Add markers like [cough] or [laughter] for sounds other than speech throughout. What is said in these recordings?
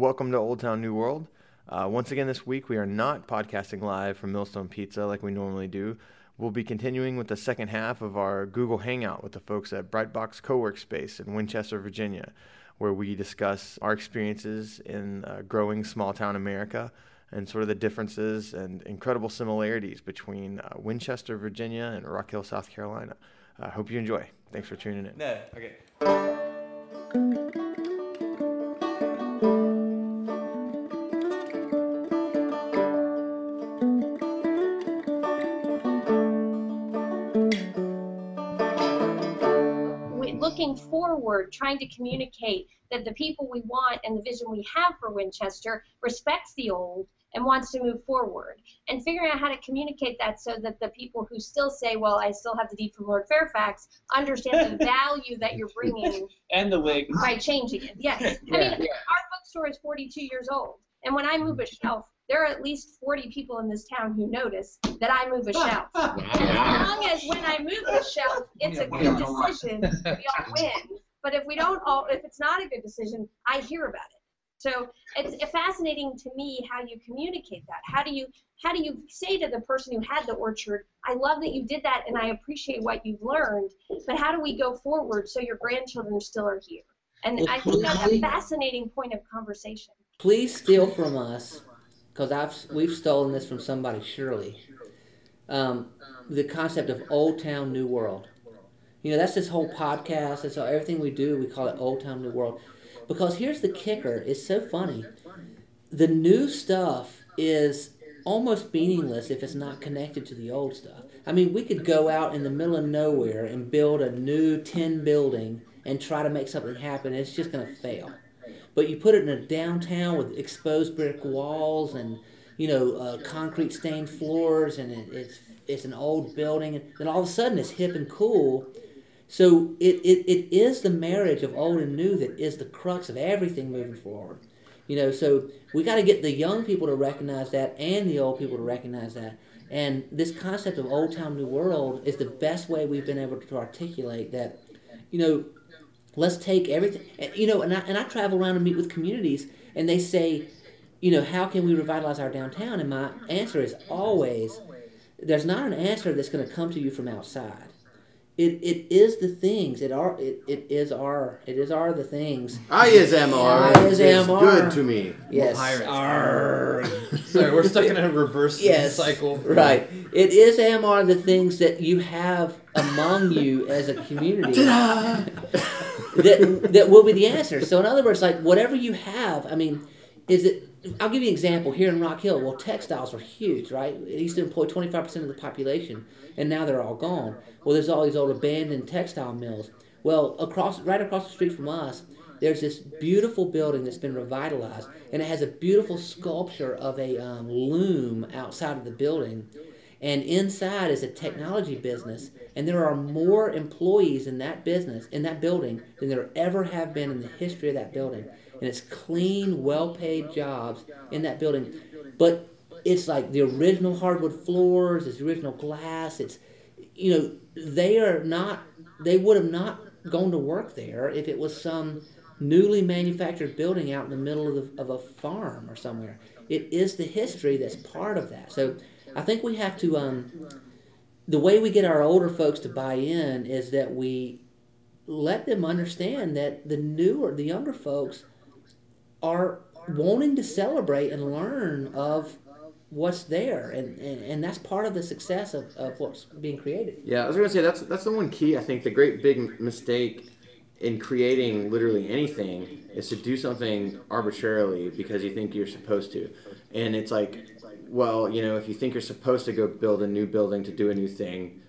Welcome to Old Town New World. Uh, once again, this week we are not podcasting live from Millstone Pizza like we normally do. We'll be continuing with the second half of our Google Hangout with the folks at Brightbox Cowork Space in Winchester, Virginia, where we discuss our experiences in uh, growing small town America and sort of the differences and incredible similarities between uh, Winchester, Virginia, and Rock Hill, South Carolina. I uh, hope you enjoy. Thanks for tuning in. No, okay. Forward, trying to communicate that the people we want and the vision we have for Winchester respects the old and wants to move forward. And figuring out how to communicate that so that the people who still say, well, I still have the deed from Lord Fairfax, understand the [laughs] value that you're bringing. and the wig. By changing it, yes. Yeah. I mean, yeah. our bookstore is 42 years old. And when I move a shelf, there are at least 40 people in this town who notice that I move a shelf. and as long as when I move the shelf, [laughs] it's a good decision, we all [laughs] win. But if we don't all, if it's not a good decision, I hear about it. So it's fascinating to me how you communicate that. How do you how do you say to the person who had the orchard, I love that you did that and I appreciate what you've learned, but how do we go forward so your grandchildren still are here? And well, I think that's a fascinating point of conversation. Please steal from us, because I've we've stolen this from somebody surely. Um, the concept of Old Town New World. You know, that's this whole podcast. That's all, everything we do. We call it Old Town New World. Because here's the kicker it's so funny. The new stuff is almost meaningless if it's not connected to the old stuff. I mean, we could go out in the middle of nowhere and build a new tin building and try to make something happen. It's just going to fail. But you put it in a downtown with exposed brick walls and you know uh, concrete stained floors, and it, it's it's an old building, and then all of a sudden it's hip and cool, so it, it, it is the marriage of old and new that is the crux of everything moving forward. You know, so we got to get the young people to recognize that and the old people to recognize that. And this concept of old town, new world is the best way we've been able to articulate that, you know, let's take everything, you know, and I, and I travel around and meet with communities and they say, you know, how can we revitalize our downtown? And my answer is always, there's not an answer that's going to come to you from outside it, it is the things. It are it, it is our it is our the things. I is MR. I is MR. Good to me. Yes. [laughs] Sorry, we're stuck in a reverse [laughs] yes. cycle. Right. It is MR the things that you have among you as a community [laughs] that that will be the answer. So in other words, like whatever you have, I mean, is it I'll give you an example here in Rock Hill. Well, textiles are huge, right? It used to employ 25% of the population, and now they're all gone. Well, there's all these old abandoned textile mills. Well, across right across the street from us, there's this beautiful building that's been revitalized, and it has a beautiful sculpture of a um, loom outside of the building. And inside is a technology business, and there are more employees in that business, in that building, than there ever have been in the history of that building and it's clean, well-paid jobs in that building. But it's like the original hardwood floors, it's original glass. It's you know they are not. They would have not gone to work there if it was some newly manufactured building out in the middle of, the, of a farm or somewhere. It is the history that's part of that. So I think we have to. Um, the way we get our older folks to buy in is that we let them understand that the newer, the younger folks are wanting to celebrate and learn of what's there and, and, and that's part of the success of, of what's being created yeah i was going to say that's that's the one key i think the great big mistake in creating literally anything is to do something arbitrarily because you think you're supposed to and it's like well you know if you think you're supposed to go build a new building to do a new thing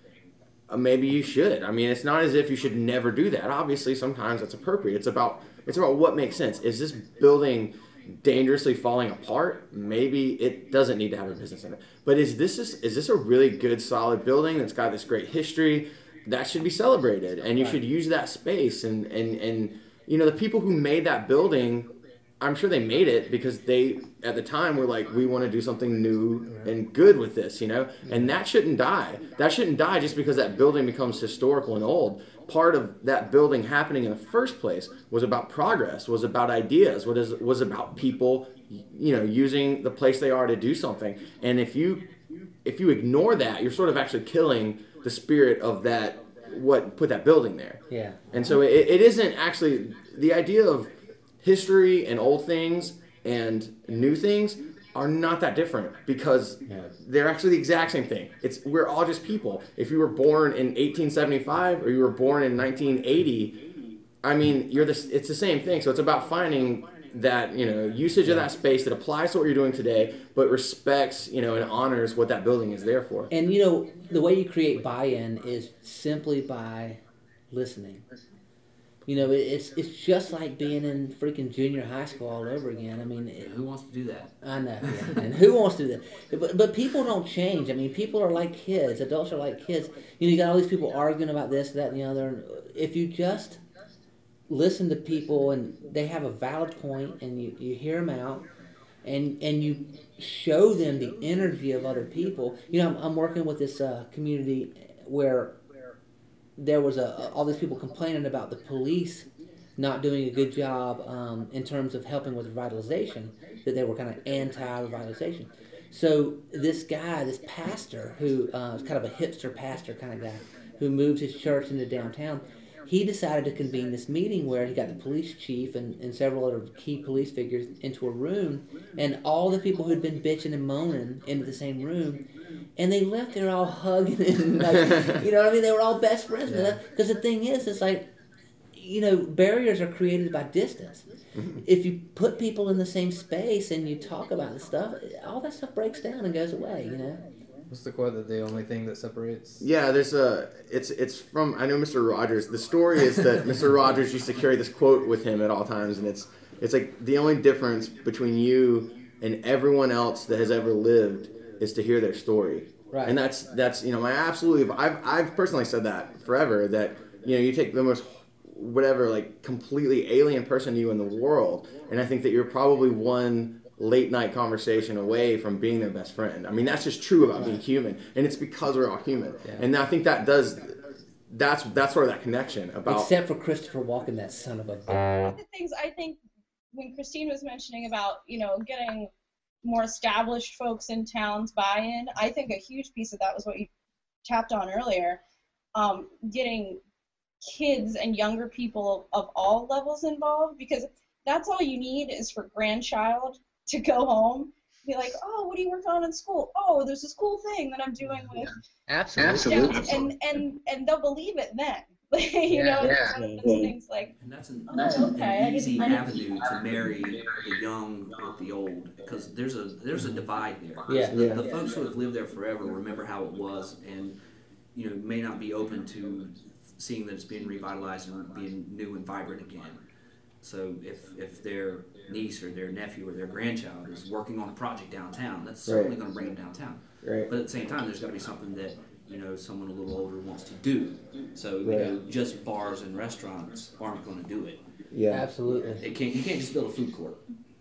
uh, maybe you should i mean it's not as if you should never do that obviously sometimes that's appropriate it's about it's about what makes sense. Is this building dangerously falling apart? Maybe it doesn't need to have a business in it. But is this is this a really good, solid building that's got this great history? That should be celebrated, and you should use that space. And and and you know the people who made that building I'm sure they made it because they at the time were like, we want to do something new and good with this, you know, and that shouldn't die. That shouldn't die just because that building becomes historical and old. Part of that building happening in the first place was about progress, was about ideas, was was about people, you know, using the place they are to do something. And if you if you ignore that, you're sort of actually killing the spirit of that what put that building there. Yeah. And so it, it isn't actually the idea of history and old things and new things are not that different because Yeah. they're actually the exact same thing. It's we're all just people. If you were born in 1875 or you were born in 1980, I mean, you're this it's the same thing. So it's about finding that, you know, usage of that space that applies to what you're doing today but respects, you know, and honors what that building is there for. And you know, the way you create buy-in is simply by listening. You know, it's it's just like being in freaking junior high school all over again. I mean, it, Who wants to do that? I know, yeah. and who wants to do that? But but people don't change. I mean, people are like kids. Adults are like kids. You know, you got all these people arguing about this, that, and the other. And if you just listen to people and they have a valid point, and you, you hear them out, and and you show them the energy of other people. You know, I'm, I'm working with this uh, community where there was a all these people complaining about the police not doing a good job um, in terms of helping with revitalization. That they were kind of anti-revitalization. So this guy, this pastor, who uh, is kind of a hipster pastor kind of guy, who moved his church into downtown, he decided to convene this meeting where he got the police chief and, and several other key police figures into a room, and all the people who'd been bitching and moaning into the same room, and they left there all hugging and [laughs] like, you know what I mean? They were all best friends. Because the thing is, it's like, you know, barriers are created by distance. Mm-hmm. If you put people in the same space and you talk about the stuff, all that stuff breaks down and goes away. You know. What's the quote that the only thing that separates? Yeah, there's a. It's it's from I know Mr. Rogers. The story is that [laughs] Mr. Rogers used to carry this quote with him at all times, and it's it's like the only difference between you and everyone else that has ever lived is to hear their story. Right. And that's that's you know my absolutely. I've I've personally said that forever that you know you take the most whatever like completely alien person to you in the world, and I think that you're probably one late night conversation away from being their best friend. I mean, that's just true about being human, and it's because we're all human. And I think that does. That's that's sort of that connection about. Except for Christopher Walken, that son of a. one of the things I think when Christine was mentioning about, you know, getting more established folks in towns buy-in, I think a huge piece of that was what you tapped on earlier, um, getting kids and younger people of all levels involved because that's all you need is for grandchild to go home be like oh what are you working on in school oh there's this cool thing that i'm doing with Absolutely. yeah, and and and they'll believe it then [laughs] you know it's one things like And that's an, Oh, that's an, oh, okay. An easy I avenue to marry the young with the old because there's a there's a mm-hmm. divide there. Yeah. The, Yeah. the folks who have lived there forever remember how it was and you know may not be open to seeing that it's being revitalized and being new and vibrant again. So if if their niece or their nephew or their grandchild is working on a project downtown, that's certainly going to bring them downtown. Right. But at the same time, there's got to be something that you know someone a little older wants to do. So you Right. know, just bars and restaurants aren't going to do it. Yeah. Absolutely. It can't. You can't just build a food court.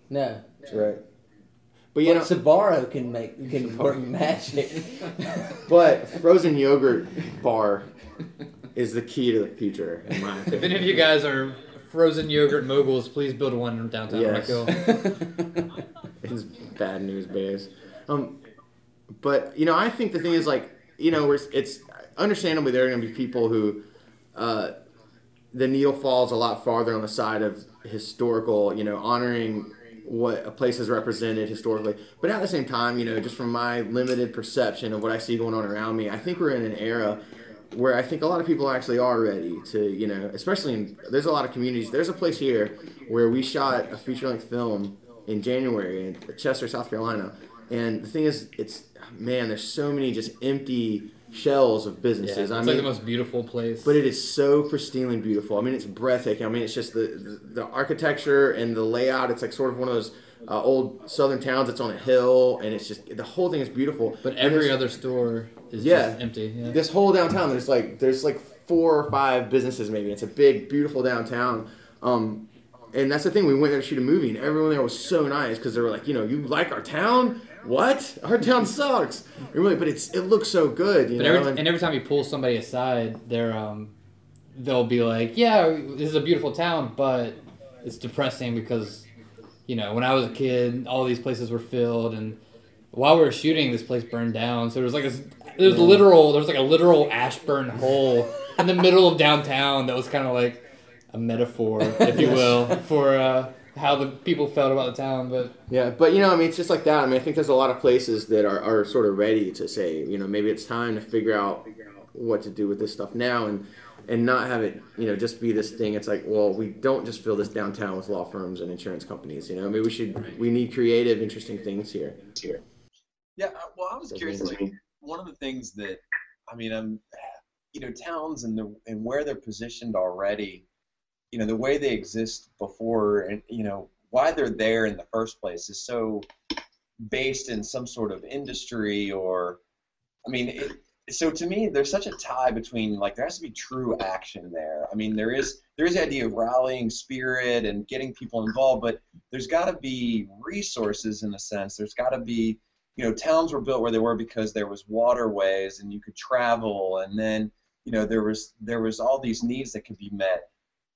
No. Right. But you But know, Sbarro can make can work magic. [laughs] but frozen yogurt bar is the key to the future, in my If any of you guys are frozen yogurt moguls, please build one in downtown Yes. Rock Hill. [laughs] It's bad news bears. Um, but you know, I think the thing is like, you know, we're, it's understandably there are going to be people who, uh, the needle falls a lot farther on the side of historical, you know, honoring what a place has represented historically. But at the same time, you know, just from my limited perception of what I see going on around me, I think we're in an era where I think a lot of people actually are ready to, you know, especially in, there's a lot of communities. There's a place here where we shot a feature length film in January in Chester, South Carolina. And the thing is, it's, man, there's so many just empty shells of businesses. Yeah, it's I like mean, the most beautiful place. but it is so pristinely beautiful. I mean, it's breathtaking. I mean, it's just the, the, the architecture and the layout. It's like sort of one of those uh, old southern towns. It's on a hill, and it's just the whole thing is beautiful. but every other store is Yeah. just empty. Yeah. this whole downtown there's like there's like four or five businesses maybe it's a big beautiful downtown um and that's the thing. We went there to shoot a movie, and everyone there was so nice because they were like, you know, you like our town? What? Our town sucks. Like, but it's it looks so good, you But know. every, and- and every time you pull somebody aside, they're um, they'll be like, "Yeah, this is a beautiful town, but it's depressing because, you know, when I was a kid, all these places were filled, and while we were shooting, this place burned down. So there was like this, there was literal, there was like a literal ash burn hole in the middle of downtown that was kind of like a metaphor, if you [laughs] will, for uh, how the people felt about the town. But Yeah, but you know, I mean, it's just like that. I mean, I think there's a lot of places that are, are sort of ready to say, you know, maybe it's time to figure out what to do with this stuff now and and not have it, you know, just be this thing. It's like, well, we don't just fill this downtown with law firms and insurance companies. You know, I mean, we should we need creative, interesting things here. Here. Yeah, uh, well, I was Doesn't curious. Like, one of the things that, I mean, I'm, you know, towns and the and where they're positioned already, you know, the way they exist before, and you know, why they're there in the first place is so based in some sort of industry or, I mean, it, so to me, there's such a tie between like there has to be true action there. I mean, there is there is the idea of rallying spirit and getting people involved, but there's got to be resources in a sense. There's got to be you know, towns were built where they were because there was waterways and you could travel, and then you know there was there was all these needs that could be met.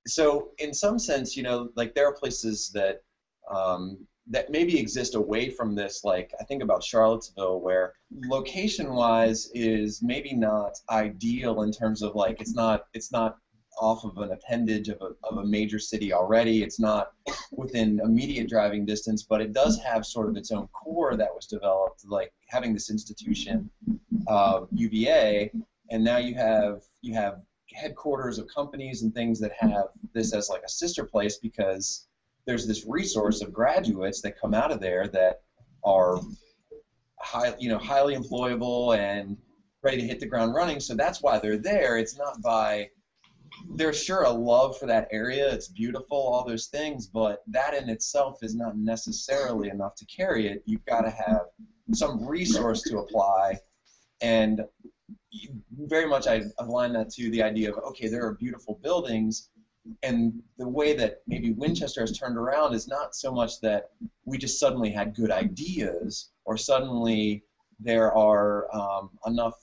So in some sense, you know, like there are places that um, that maybe exist away from this. Like I think about Charlottesville, where location-wise is maybe not ideal in terms of like it's not it's not off of an appendage of a, of a major city already. It's not within immediate driving distance, but it does have sort of its own core that was developed, like having this institution, uh, UVA, and now you have you have headquarters of companies and things that have this as like a sister place because there's this resource of graduates that come out of there that are high, you know, highly employable and ready to hit the ground running. So that's why they're there. It's not by there's sure a love for that area. It's beautiful, all those things, but that in itself is not necessarily enough to carry it. You've got to have some resource to apply, and very much I align that to the idea of okay, there are beautiful buildings, and the way that maybe Winchester has turned around is not so much that we just suddenly had good ideas or suddenly there are um, enough.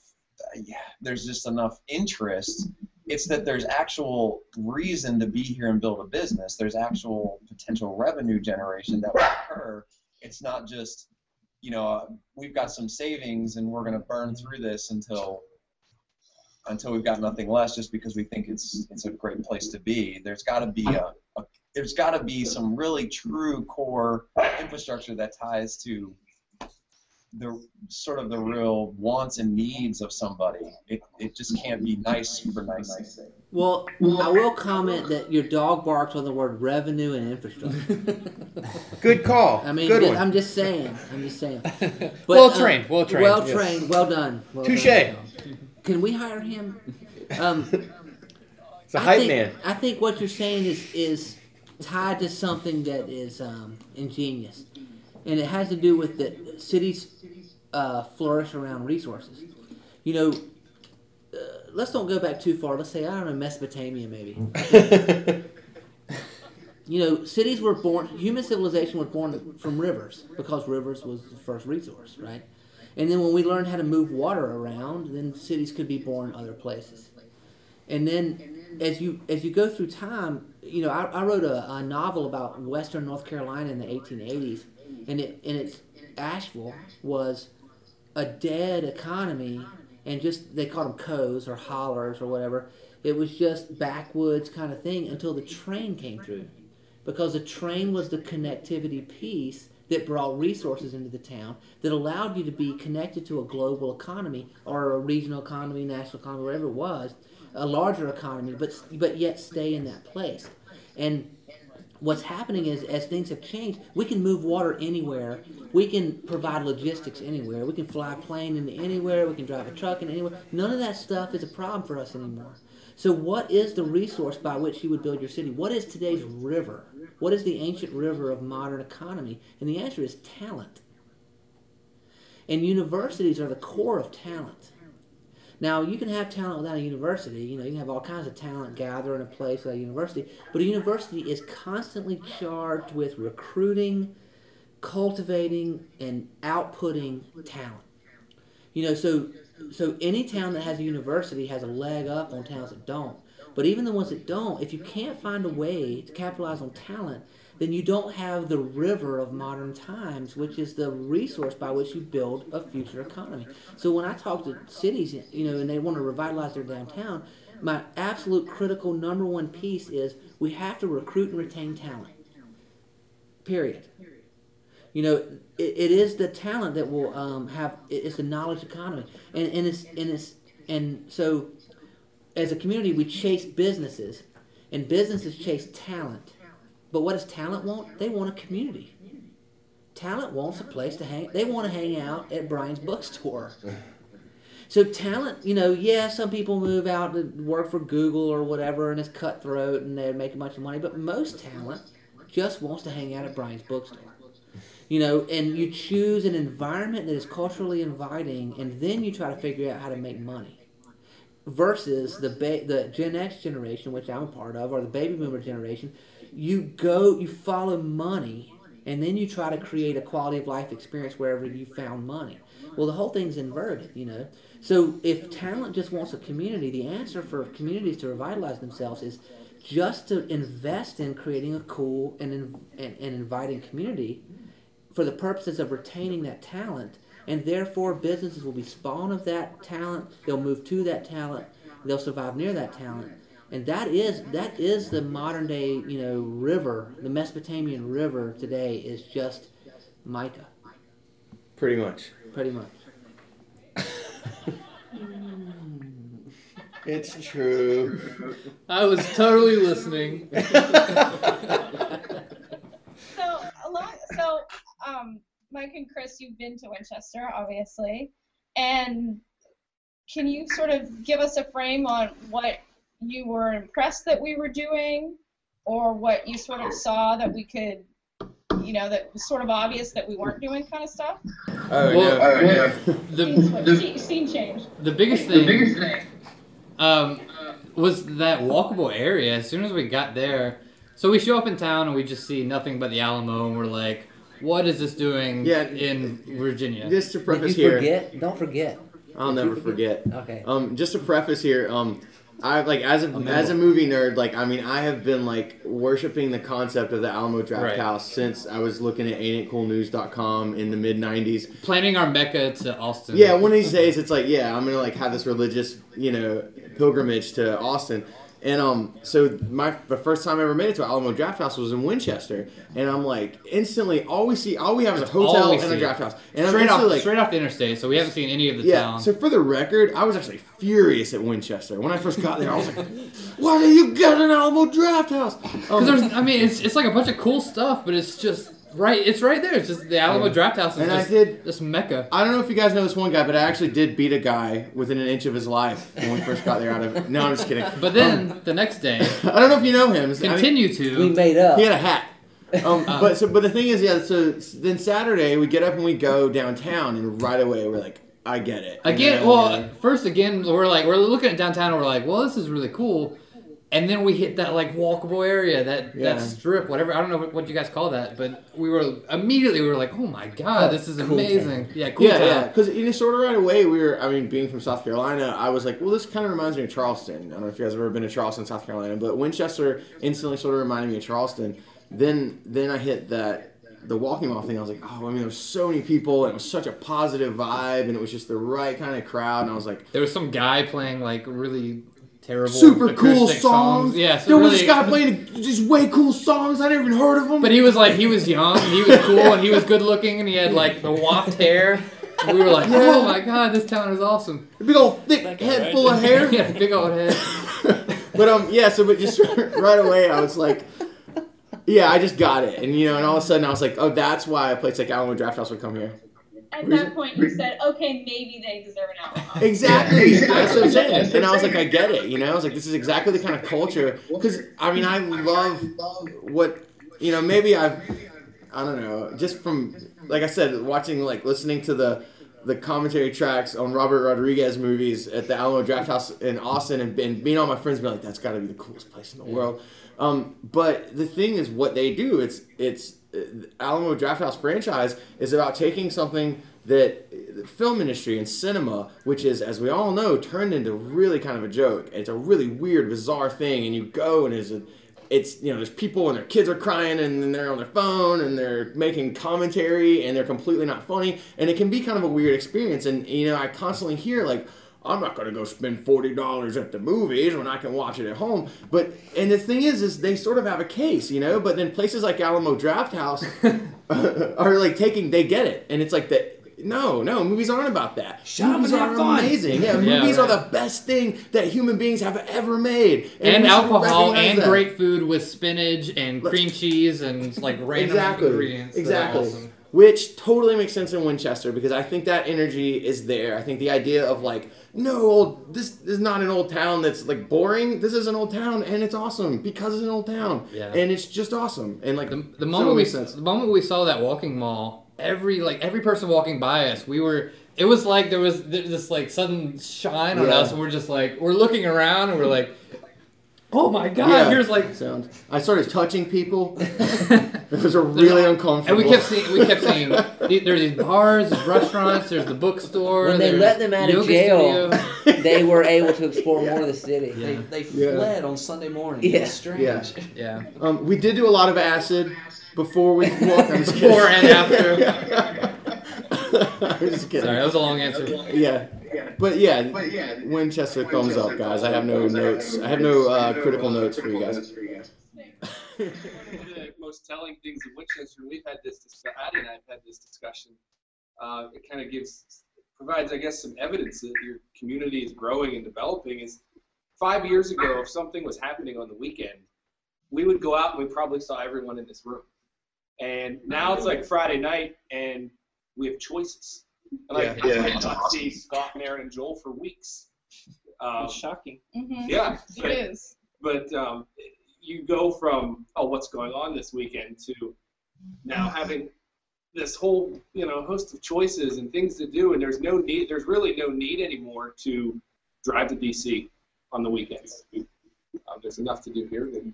Yeah, there's just enough interest it's that there's actual reason to be here and build a business. There's actual potential revenue generation that will occur. It's not just, you know, uh, we've got some savings and we're going to burn through this until until we've got nothing less, just because we think it's it's a great place to be. There's got to be a, a there's got to be some really true core infrastructure that ties to the sort of the real wants and needs of somebody. It, it just can't be nice for nice sake. Well, I will comment that your dog barks on the word revenue and infrastructure. [laughs] Good call. I mean, good ju- one. I'm just saying. I'm just saying. [laughs] But, Well uh, trained, well trained, Well yes. trained. Well done. Well Touche. Can we hire him? Um, [laughs] it's a I hype think, man. I think what you're saying is is tied to something that is um, ingenious, and it has to do with that cities uh, flourish around resources. You know, uh, let's don't go back too far. Let's say I don't know Mesopotamia, maybe. [laughs] you know, cities were born. Human civilization was born from rivers because rivers was the first resource, right? And then when we learned how to move water around, then cities could be born other places. And then as you as you go through time, you know, I, I wrote a, a novel about Western North Carolina in the 1880s, and it and it's Asheville was a dead economy, and just they called them coves or hollers or whatever. It was just backwoods kind of thing until the train came through, because the train was the connectivity piece that brought resources into the town that allowed you to be connected to a global economy or a regional economy, national economy, whatever it was, a larger economy, but but yet stay in that place. And what's happening is as things have changed, we can move water anywhere. We can provide logistics anywhere. We can fly a plane into anywhere. We can drive a truck in anywhere. None of that stuff is a problem for us anymore. So, what is the resource by which you would build your city? What is today's river? What is the ancient river of modern economy? And the answer is talent. And universities are the core of talent. Now you can have talent without a university. You know, you can have all kinds of talent gather in a place without a university. But a university is constantly charged with recruiting, cultivating, and outputting talent. You know, so so any town that has a university has a leg up on towns that don't. But even the ones that don't, if you can't find a way to capitalize on talent, then you don't have the river of modern times, which is the resource by which you build a future economy. So when I talk to cities, you know, and they want to revitalize their downtown, my absolute critical number one piece is we have to recruit and retain talent. Period. You know, it, it is the talent that will um, have. It's the knowledge economy, and and it's and it's and so, as a community, we chase businesses, and businesses chase talent. But what does talent want? They want a community. Talent wants a place to hang. They want to hang out at Brian's bookstore. So talent, you know, yeah, some people move out to work for Google or whatever, and it's cutthroat, and they're making a bunch of money. But most talent just wants to hang out at Brian's bookstore. You know, and you choose an environment that is culturally inviting, and then you try to figure out how to make money. Versus the ba- the Gen X generation, which I'm a part of, or the baby boomer generation, you go, you follow money, and then you try to create a quality of life experience wherever you found money. Well, the whole thing's inverted, you know. So if talent just wants a community, the answer for communities to revitalize themselves is just to invest in creating a cool and, and, and inviting community for the purposes of retaining that talent. And therefore, businesses will be spawned of that talent. They'll move to that talent. They'll survive near that talent. And that is that is the modern day, you know, river. The Mesopotamian river today is just mica, Pretty much. pretty much. [laughs] It's true. I was totally listening. [laughs] So a lot. So um, Mike and Chris, you've been to Winchester, obviously, and can you sort of give us a frame on what you were impressed that we were doing, or what you sort of saw that we could, you know, that was sort of obvious that we weren't doing, kind of stuff? Oh Well, no. The Scene, scene- scene change. the biggest thing, um, was that walkable area. As soon as we got there, so we show up in town and we just see nothing but the Alamo, and we're like, "What is this doing Yeah, in Virginia?" Just to Did preface you here, forget? Don't forget. I'll Did never forget. Okay. Um, just to preface here, um, I like as a Remember. as a movie nerd, like I mean, I have been like worshiping the concept of the Alamo Draft Right. House since I was looking at AintItCoolNews.com in the mid '90s. Planning our Mecca to Austin. Yeah, one of these days it's like, yeah, I'm gonna like have this religious, you know, pilgrimage to Austin. And um, so my the first time I ever made it to Alamo Drafthouse was in Winchester, and I'm like instantly all we see, all we have is a hotel and a draft house, and I'm straight off, like, straight off the interstate, so we haven't seen any of the yeah. town. So for the record, I was actually furious at Winchester when I first got there. I was like, "Why do you get an Alamo Drafthouse?" [laughs] Because Um, there's, I mean, it's, it's like a bunch of cool stuff, but it's just right. It's right there. It's just the Alamo Yeah. Draft House is And I just did- this Mecca. I don't know if you guys know this one guy, but I actually did beat a guy within an inch of his life when we first got there. Out of [laughs] no, I'm just kidding. But then the next day, [laughs] I don't know if you know him. I mean, continue We made up. He had a hat. Um, [laughs] Uh. but so, but the thing is, yeah. So then Saturday we get up and we go downtown, and right away we're like, I get it. You Again, know, well, yeah. first again, we're like we're looking at downtown, and we're like, well, this is really cool. And then we hit that like walkable area, that Yeah. that strip, whatever. I don't know what, what you guys call that, but we were immediately we were like, oh my god, this is Cool amazing. Yeah, cool yeah, town. yeah. Because you know, sort of right away we were. I mean, being from South Carolina, I was like, well, this kind of reminds me of Charleston. I don't know if you guys have ever been to Charleston, South Carolina, but Winchester instantly sort of reminded me of Charleston. Then, then I hit that the walking mall thing. I was like, oh, I mean, there was so many people, and it was such a positive vibe, and it was just the right kind of crowd, and I was like. There was some guy playing like really terrible, super cool acoustic songs. Yeah, so there was really, this guy playing just way cool songs. I never even heard of him. But he was like, he was young, and he was cool, and he was good looking, and he had like the waft hair. We were like, oh my god, this town is awesome. a big old thick head full of hair. [laughs] yeah, big old head. [laughs] but um, yeah. So, but just [laughs] right away, I was like, yeah, I just got it, and you know, and all of a sudden, I was like, oh, that's why a place like Alamo Drafthouse would come here. At Reason- that point, you said, okay, maybe they deserve an outlaw. [laughs] Exactly. That's what I'm saying. And I was like, I get it. You know, I was like, this is exactly the kind of culture. Because I mean, I love what you know. Maybe I've, I don't know, just from like I said, watching like listening to the the commentary tracks on Robert Rodriguez movies at the Alamo Drafthouse in Austin, and, and being all my friends being like, "That's got to be the coolest place in the world." Um, but the thing is, what they do, it's it's uh, Alamo Drafthouse franchise is about taking something that the film industry and cinema, which is, as we all know, turned into really kind of a joke. It's a really weird, bizarre thing, and you go and it's a, it's you know there's people and their kids are crying and then they're on their phone and they're making commentary and they're completely not funny and it can be kind of a weird experience and you know I constantly hear like I'm not gonna go spend forty dollars at the movies when I can watch it at home. But and the thing is, is they sort of have a case, you know. But then places like Alamo Drafthouse [laughs] [laughs] are like taking, they get it, and it's like the no, no, movies aren't about that. Shut up movies and have are fun. amazing. Yeah, Yeah, movies are the best thing that human beings have ever made. and should alcohol and that. great food with spinach and Let's- cream cheese and like random [laughs] exactly. ingredients. Exactly. awesome. Which totally makes sense in Winchester because I think that energy is there. I think the idea of like, no, old, this is not an old town that's like boring. This is an old town and it's awesome because it's an old town. Yeah. And it's just awesome. And like, The, the moment it we the moment we saw that walking mall, every like every person walking by us, we were. It was like there was this like sudden shine on Yeah. us, and we're just like we're looking around, and we're like, oh my god, Yeah. here's like. Sounds. I started touching people. [laughs] it was a really uncomfortable. And we kept seeing, we kept seeing, there's these bars, there's restaurants, there's the bookstore. When they let them out of jail, studio. [laughs] they were able to explore more of the city. They, they Yeah. fled on Sunday morning. Yeah. It was strange. Yeah. Yeah. Um, we did do a lot of acid before we walked. I'm. [laughs] Before and after. [laughs] I'm just kidding. Sorry, that was a long answer. Yeah. But yeah, Winchester thumbs up, guys. I have no notes. I have no uh, critical notes for you guys. One of the most telling things in Winchester, we've had this, dis- Addie and I have had this discussion. Uh, it kind of gives, provides, I guess, some evidence that your community is growing and developing. Is five years ago, if something was happening on the weekend, we would go out and we probably saw everyone in this room. And now it's like Friday night, and we have choices. Like Yeah. I did not see Scott and Aaron and Joel for weeks. Um, shocking. Mm-hmm. yeah, It is. but um, you go from oh what's going on this weekend to now having this whole you know host of choices and things to do and there's no need there's really no need anymore to drive to dc on the weekends um, there's enough to do here that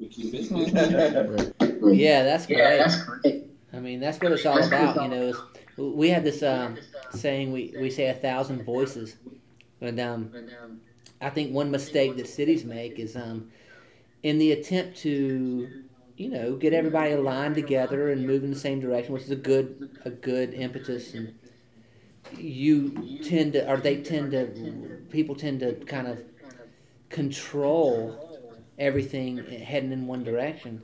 we keep it Yeah, that's great. I mean, that's what it's all about, you know. Is we have this um, saying we, we say a thousand voices, and um, I think one mistake that cities make is um, in the attempt to you know get everybody aligned together and move in the same direction, which is a good a good impetus and. You tend to, or they tend to, people tend to kind of control everything heading in one direction.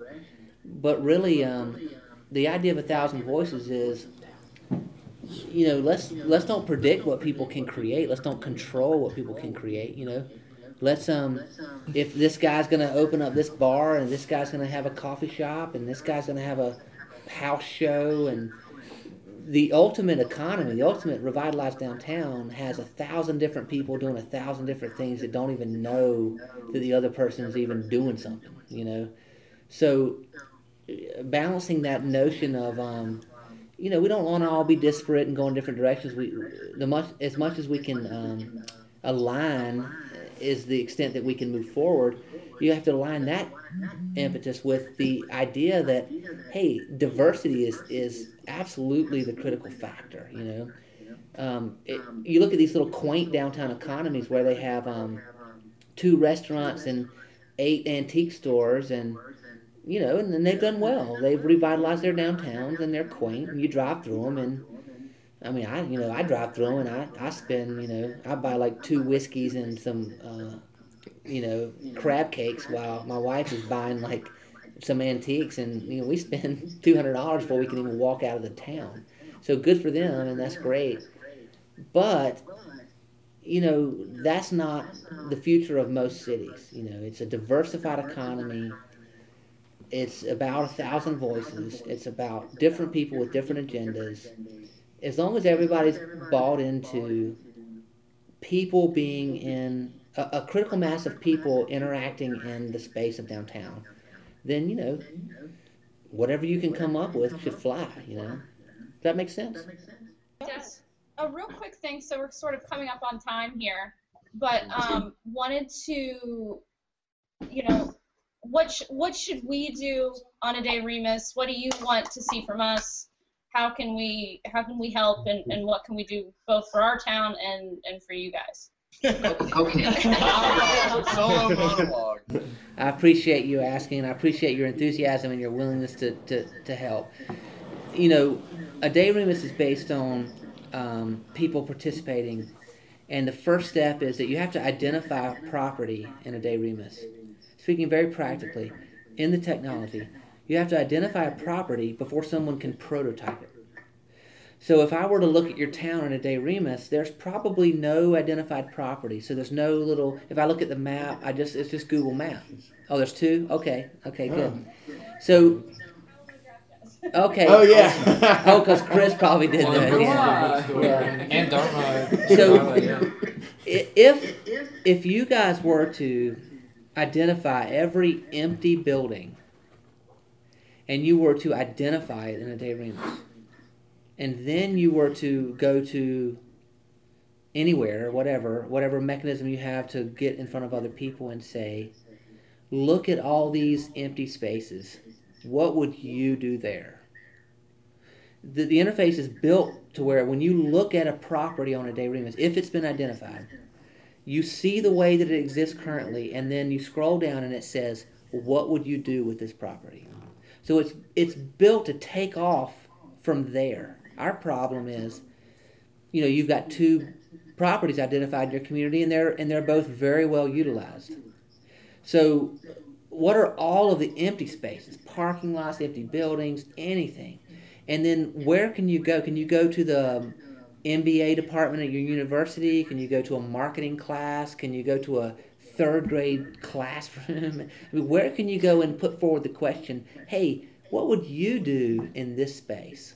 But really, um, the idea of a thousand voices is, you know, let's let's don't predict what people can create. Let's don't control what people can create. You know, let's um, if this guy's gonna open up this bar and this guy's gonna have a coffee shop and this guy's gonna have a house show and the ultimate economy, the ultimate revitalized downtown has a thousand different people doing a thousand different things that don't even know that the other person is even doing something, you know. So balancing that notion of um, you know, we don't want to all be disparate and go in different directions. We the much as much as we can um, align is the extent that we can move forward. You have to align that impetus with the idea that hey, diversity is is absolutely the critical factor. You know, um, it, you look at these little quaint downtown economies where they have um, two restaurants and eight antique stores and you know, and then they've done well. They've revitalized their downtowns and they're quaint. And you drive through them, and I mean, I you know, I drive through them and I I spend you know, I buy like two whiskeys and some uh, you know crab cakes while my wife is buying like some antiques, and you know, we spend [laughs] two hundred dollars before we can even walk out of the town. So good for them, and that's great. But you know, that's not the future of most cities. You know, it's a diversified economy. It's about a thousand voices. It's about different people with different agendas. As long as everybody's bought into people being in a, a critical mass of people interacting in the space of downtown, then you know, whatever you can come up with should fly. You know, does that make sense? Just a real quick thing, so we're sort of coming up on time here, but um, wanted to, you know, what sh- what should we do on Aday Remus? What do you want to see from us? How can we how can we help and, and what can we do both for our town and, and for you guys? [laughs] [laughs] Solo monologue. I appreciate you asking, I appreciate your enthusiasm and your willingness to, to, to help. You know, Aday Remus is based on um, people participating, and the first step is that you have to identify property in Aday Remus. Speaking very practically, in the technology, you have to identify a property before someone can prototype it. So if I were to look at your town in Aday Remus, there's probably no identified property. So there's no little. If I look at the map, I just it's just Google Maps. Oh, there's two. Okay, okay, good. So. Okay. Oh yeah. Oh, because Chris probably did that. Yeah. did that. yeah. And Dartmouth. So- Dartmouth, If if you guys were to identify every empty building, and you were to identify it in Aday Remus, and then you were to go to anywhere, whatever, whatever mechanism you have to get in front of other people and say, look at all these empty spaces. What would you do there? The, the interface is built to where when you look at a property on Aday Remus, if it's been identified, you see the way that it exists currently, and then you scroll down and it says, what would you do with this property? So it's it's built to take off from there. Our problem is, you know, you've got two properties identified in your community, and they're and they're both very well utilized. So, what are all of the empty spaces? Parking lots, empty buildings, anything. And then where can you go? Can you go to the MBA department at your university? Can you go to a marketing class? Can you go to a third grade classroom? I mean, where can you go and put forward the question, hey, what would you do in this space?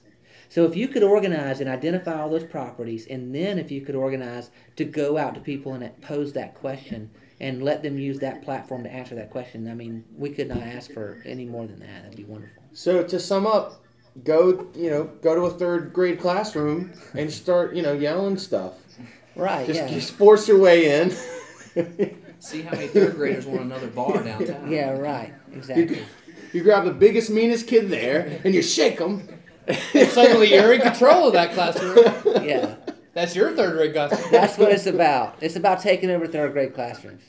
So if you could organize and identify all those properties, and then if you could organize to go out to people and pose that question and let them use that platform to answer that question, I mean, we could not ask for any more than that. That'd be wonderful. So to sum up, go you know go to a third grade classroom and start you know yelling stuff. Right? Just yeah. just force your way in. [laughs] See how many third graders want another bar [laughs] downtown. yeah. Right. Exactly. You grab the biggest meanest kid there and you shake them. Suddenly you're in control of that classroom. Yeah. That's your third grade classroom. That's what it's about. It's about taking over third grade classrooms.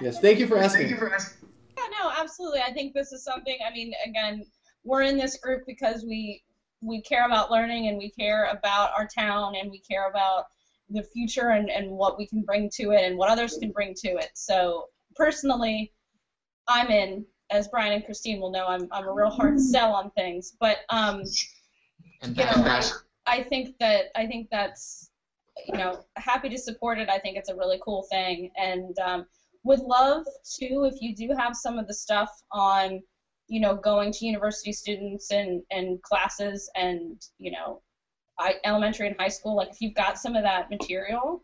Yes. Thank you for asking. Thank you for asking. Yeah, no, absolutely. I think this is something. I mean, again, we're in this group because we we care about learning and we care about our town and we care about the future and, and what we can bring to it and what others can bring to it. So personally, I'm in. As Brian and Christine will know, I'm I'm a real hard sell on things, but um, you know, I, I think that I think that's you know happy to support it. I think it's a really cool thing, and um, would love to if you do have some of the stuff on you know going to university students and and classes and you know elementary and high school. Like if you've got some of that material,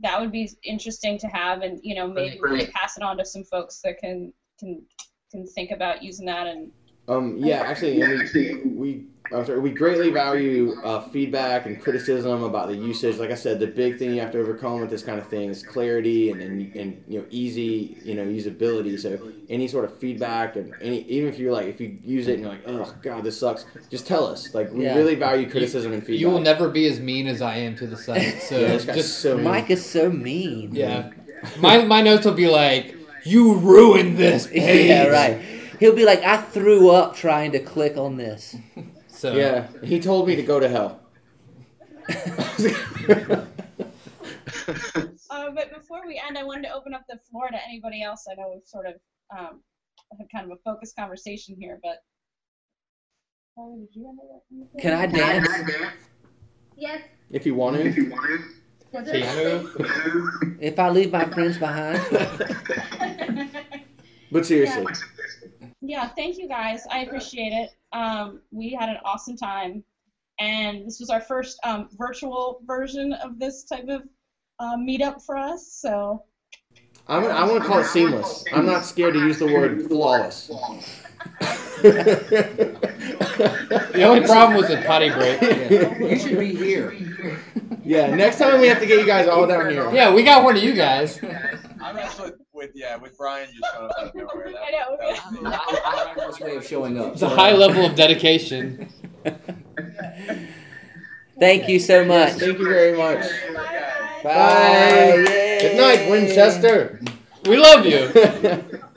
that would be interesting to have, and you know maybe pass it on to some folks that can can can think about using that and Um, yeah, actually, and we, we, sorry, we greatly value uh, feedback and criticism about the usage. Like I said, the big thing you have to overcome with this kind of thing is clarity and, and, and you know easy you know usability. So any sort of feedback and any even if you're like if you use it and you're like oh god this sucks, just tell us. Like we Yeah. really value criticism and feedback. You will never be as mean as I am to the site. [laughs] So Yeah, this just so mean. Mike is so mean. yeah. My my notes will be like, "You ruined this [laughs] page." Yeah, right. He'll be like, I threw up trying to click on this. [laughs] So Yeah, he told me to go to hell. [laughs] Uh, but before we end, I wanted to open up the floor to anybody else. I know we've sort of um, had kind of a focused conversation here, but. Charlie, did you have anything? Can I dance? Yes. if you want to. Keanu, If I leave my friends behind? [laughs] But seriously, yeah, thank you guys. I appreciate it. Um, we had an awesome time, and this was our first um, virtual version of this type of uh, meetup for us. So I'm I want to call it seamless. I'm not scared to use the word flawless. [laughs] The only problem was the potty break. Yeah. You should be here. Yeah, next time we have to get you guys all down here. Yeah, we got one of you guys. I'm actually with yeah with Brian just showing up out of nowhere. [laughs] That, I know, that was me. First way of showing up. It's a high level of dedication. [laughs] Thank you so much. Thank you very much. Bye. Yay. Good night, Winchester. We love you. [laughs]